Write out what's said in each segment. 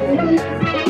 Música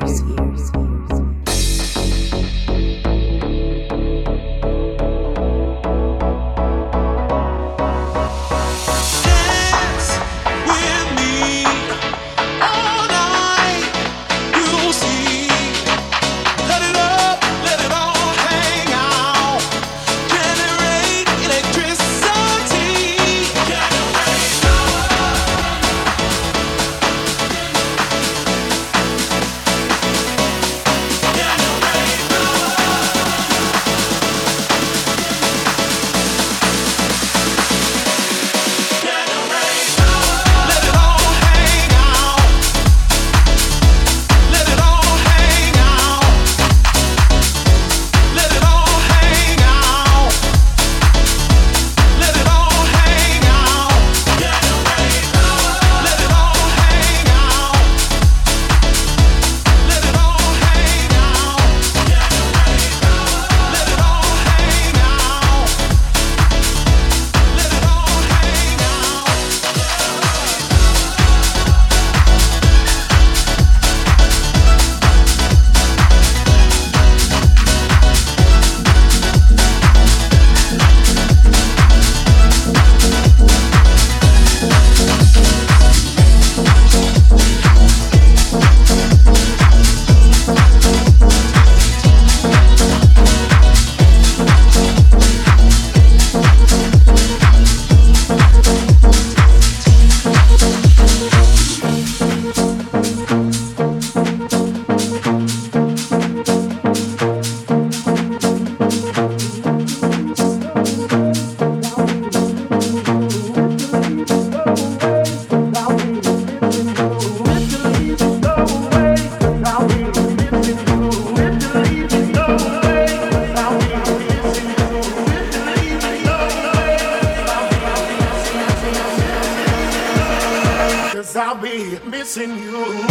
missing you.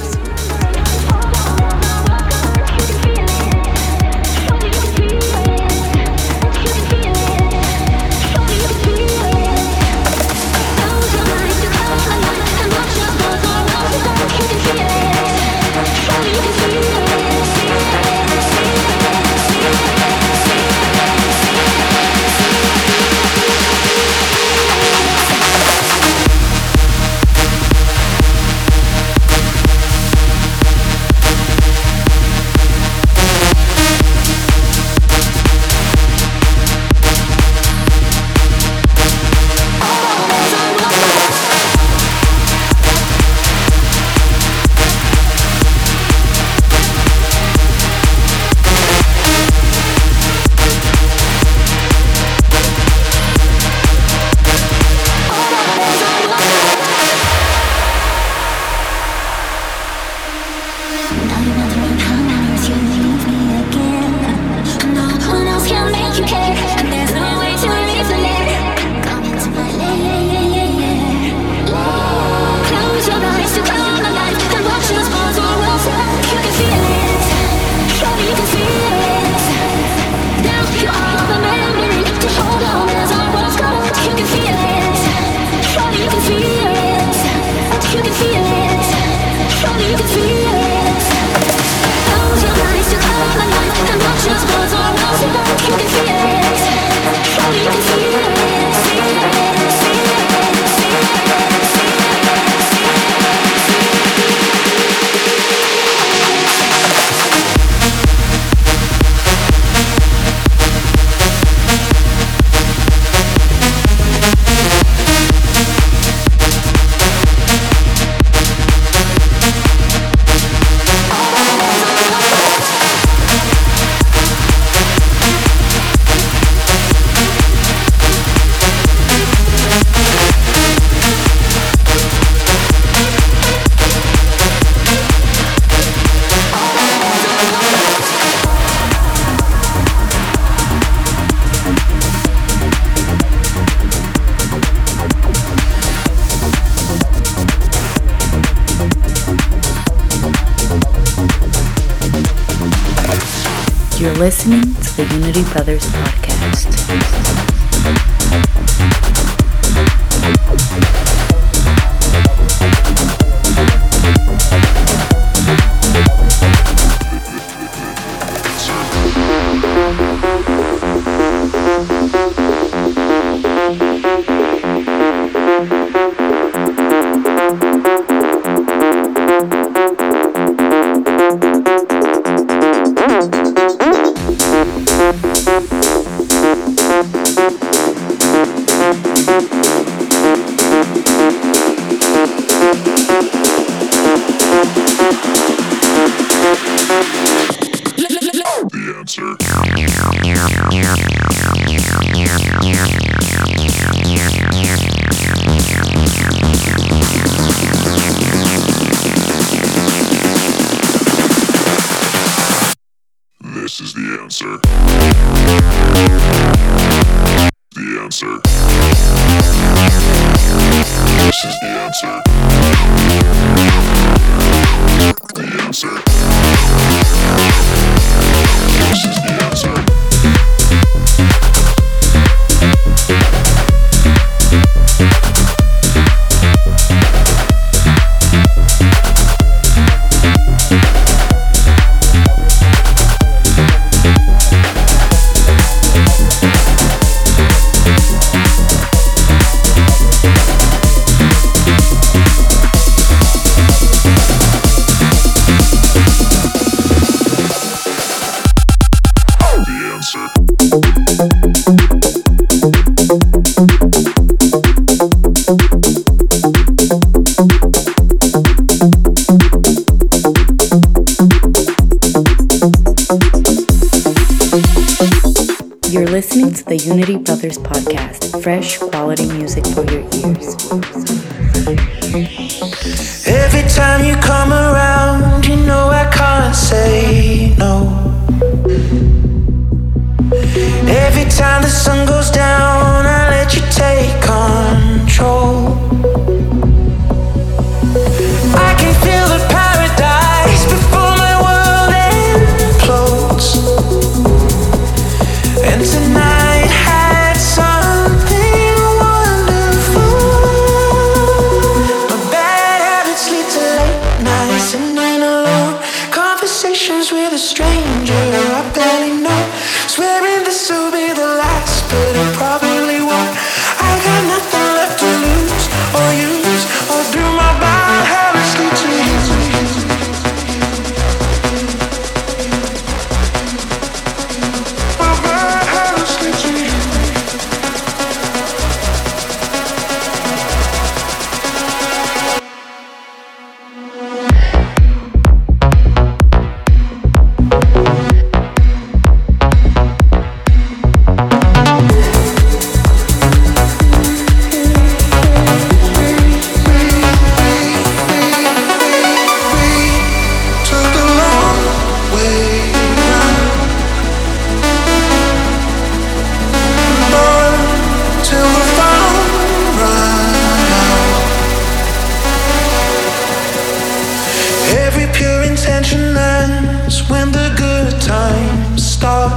Falling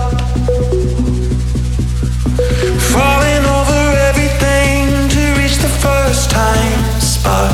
over everything to reach the first time spark.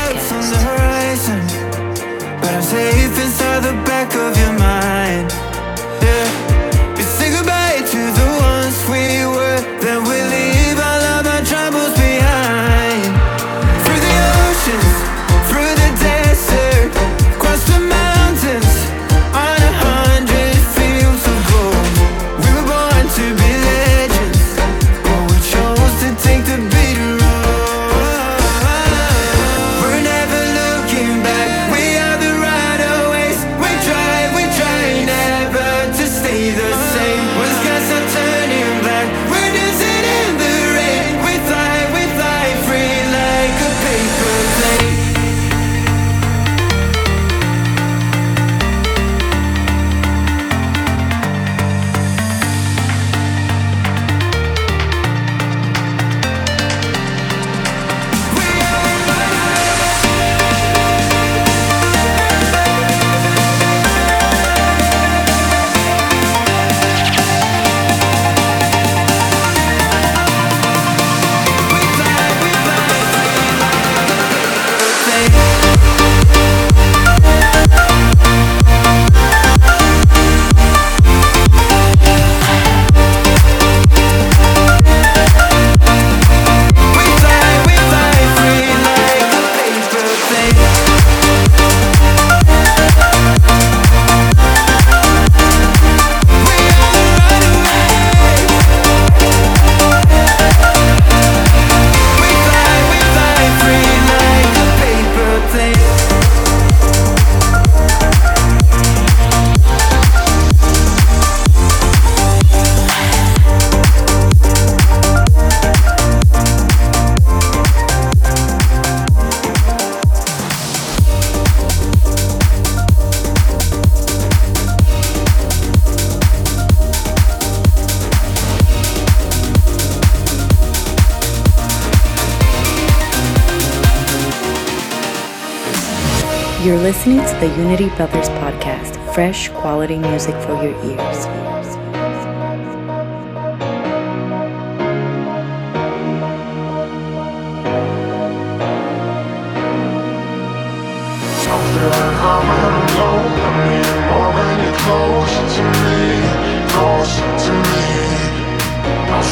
the Unity Brothers podcast, fresh quality music for your ears.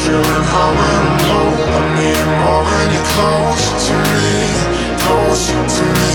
Feeling I need more when you're close to me, close to me.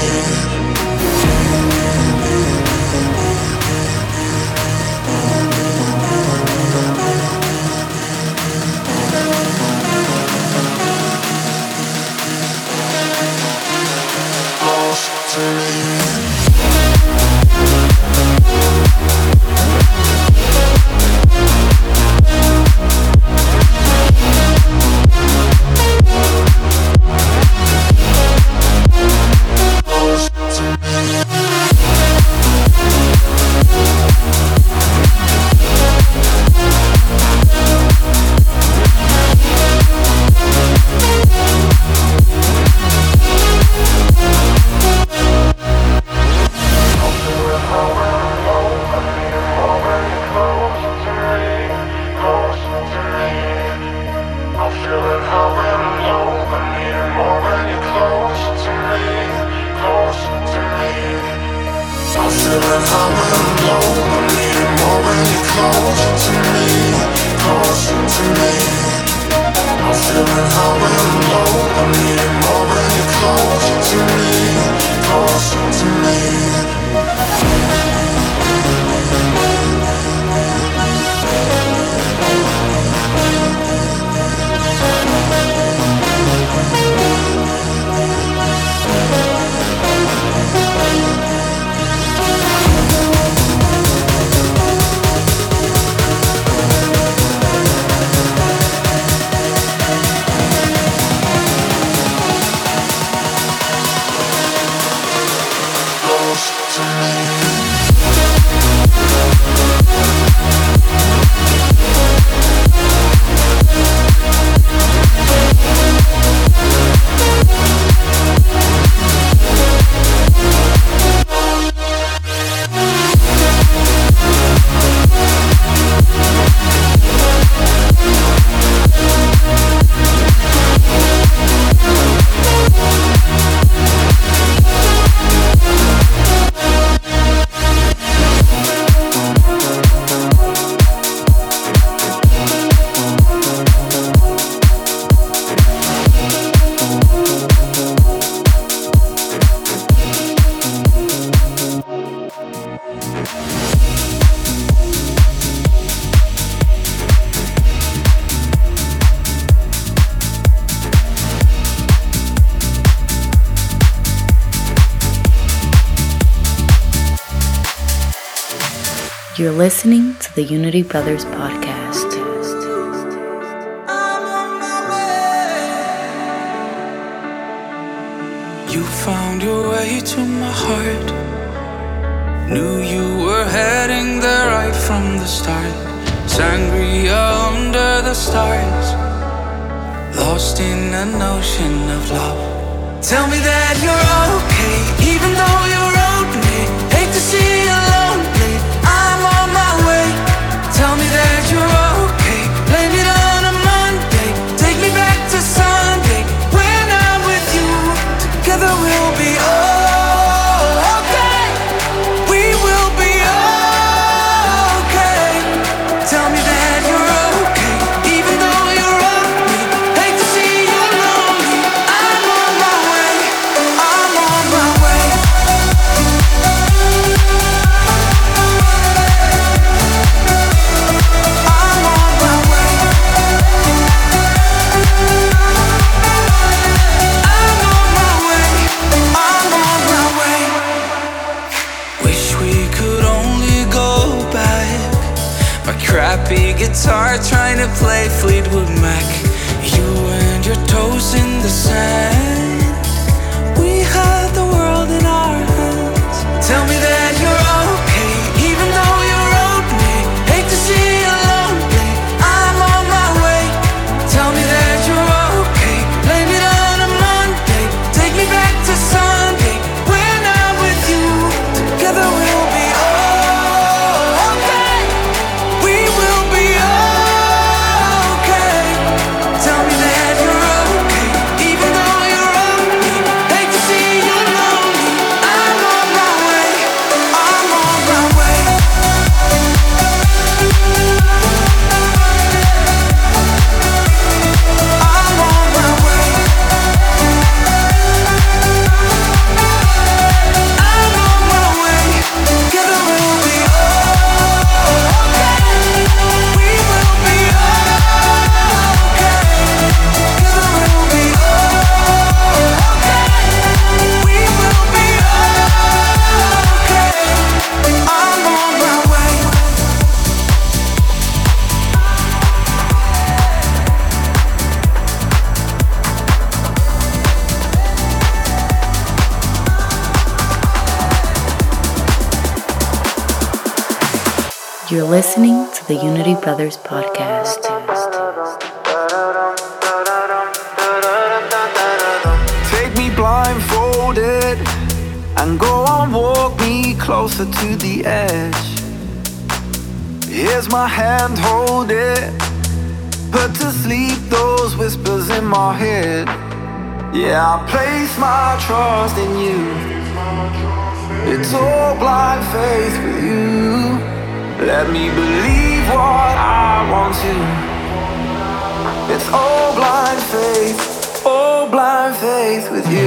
listening to the Unity Brothers podcast. You found your way to my heart. Knew you were heading there right from the start. Sangria under the stars. Lost in an ocean of love. Tell me that you're okay, even though you're. listening to the Unity Brothers podcast. Take me blindfolded and go on, walk me closer to the edge. Here's my hand, hold it. Put to sleep those whispers in my head. Yeah, I place my trust in you. It's all blind faith with you. Let me believe what I want to. It's all blind faith, all blind faith with you.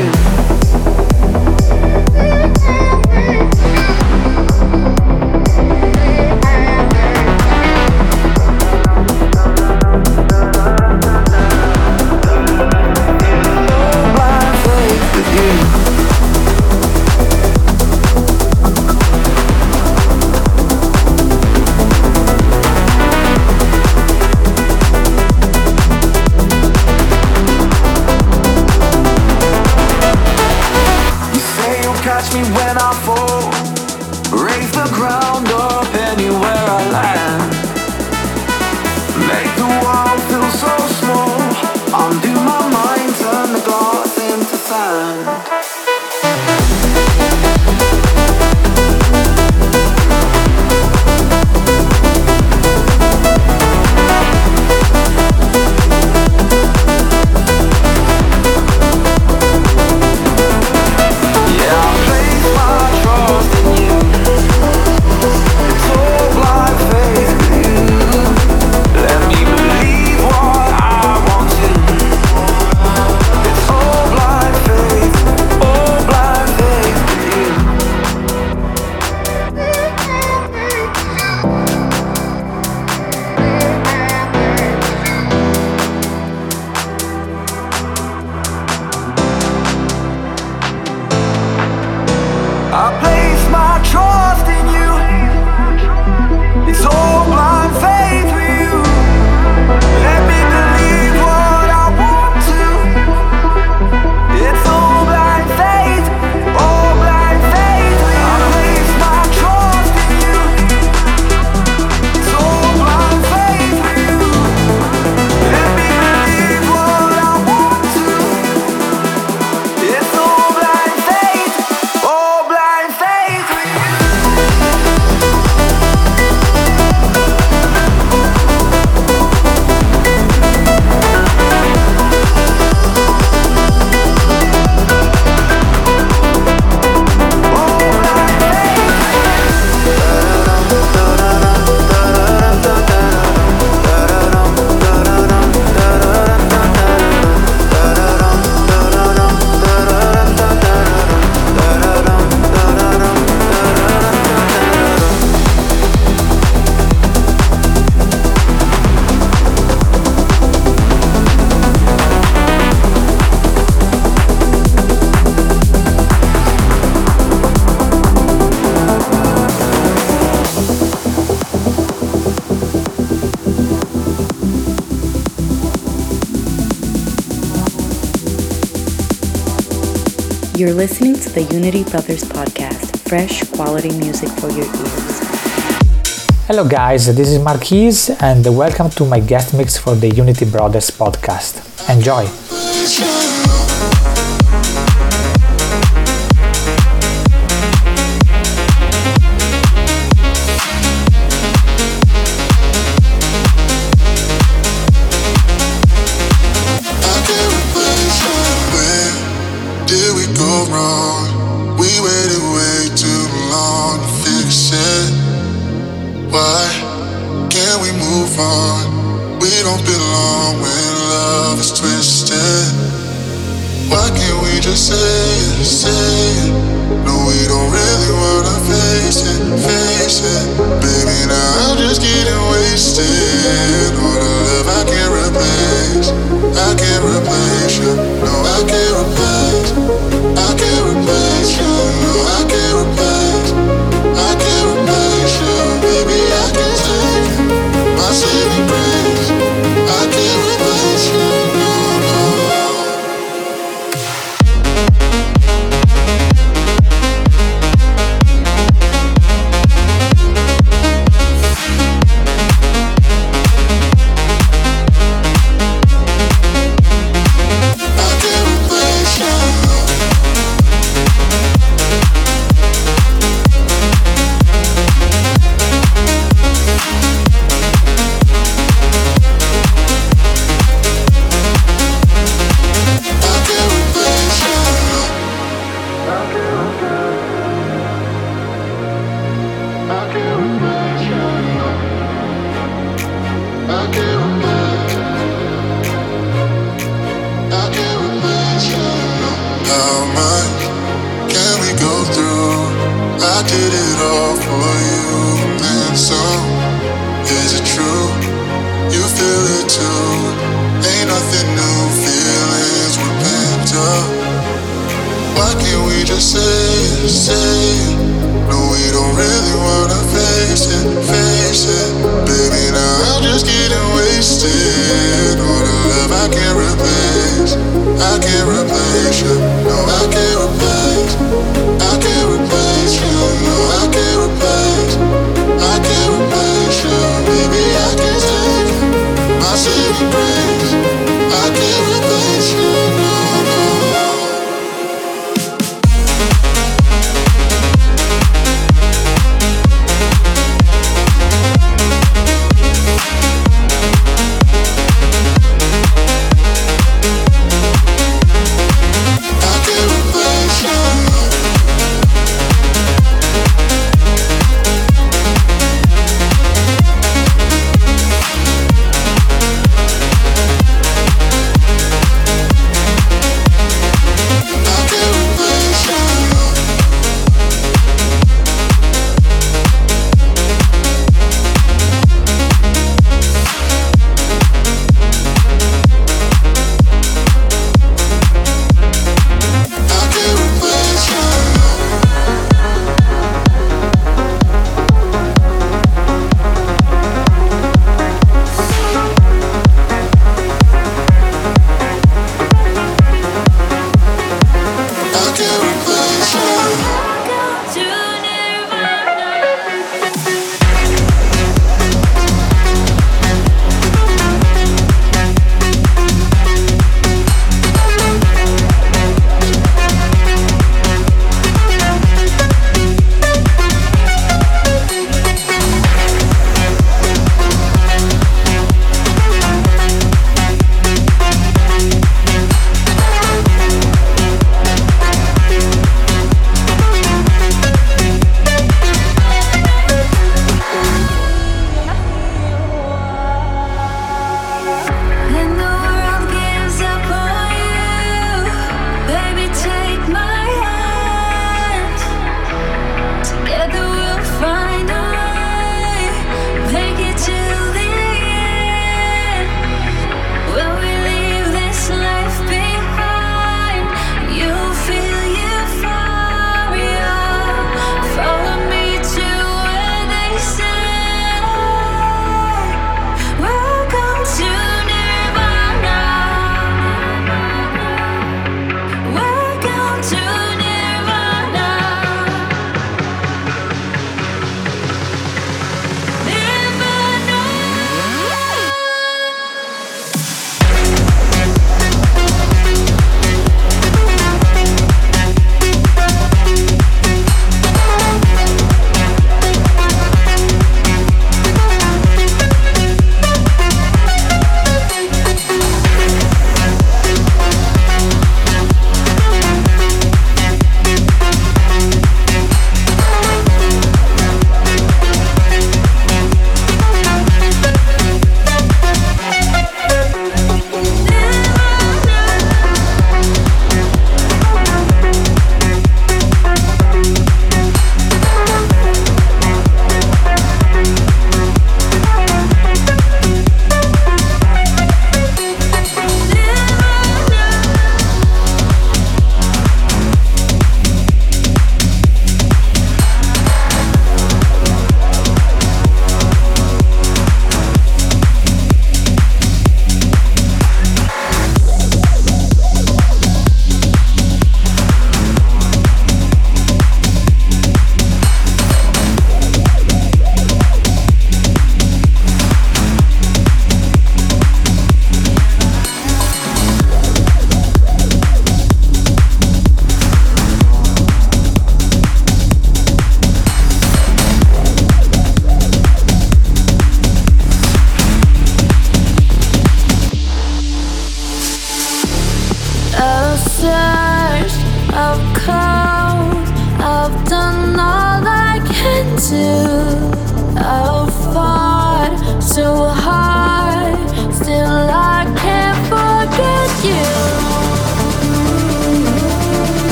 You're listening to the Unity Brothers podcast, fresh quality music for your ears. Hello, guys, this is Mark and welcome to my guest mix for the Unity Brothers podcast. Enjoy!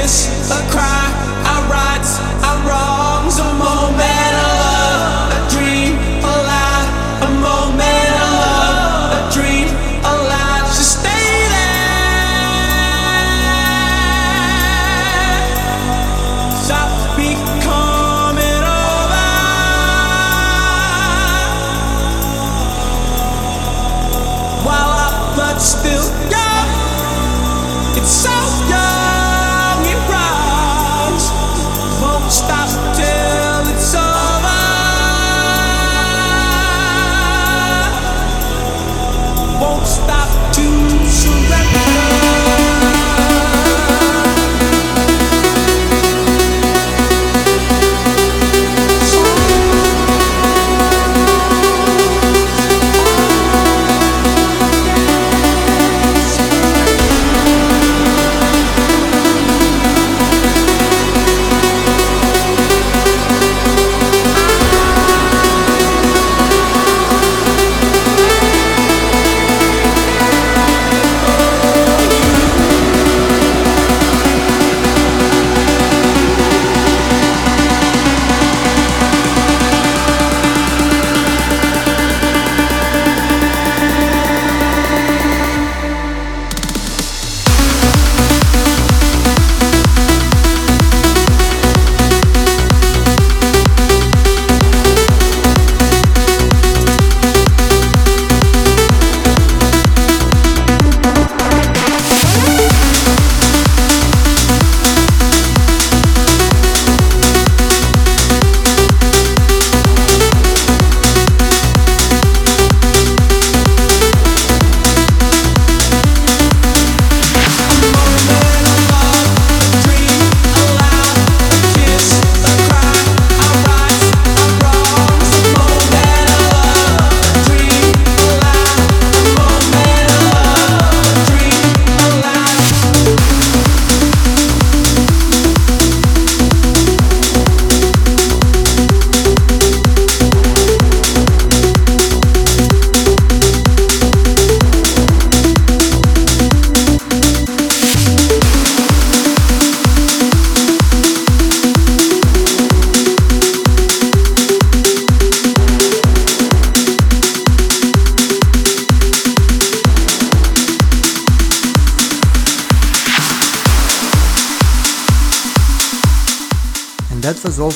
Kiss, a cry, I rights, I wrongs.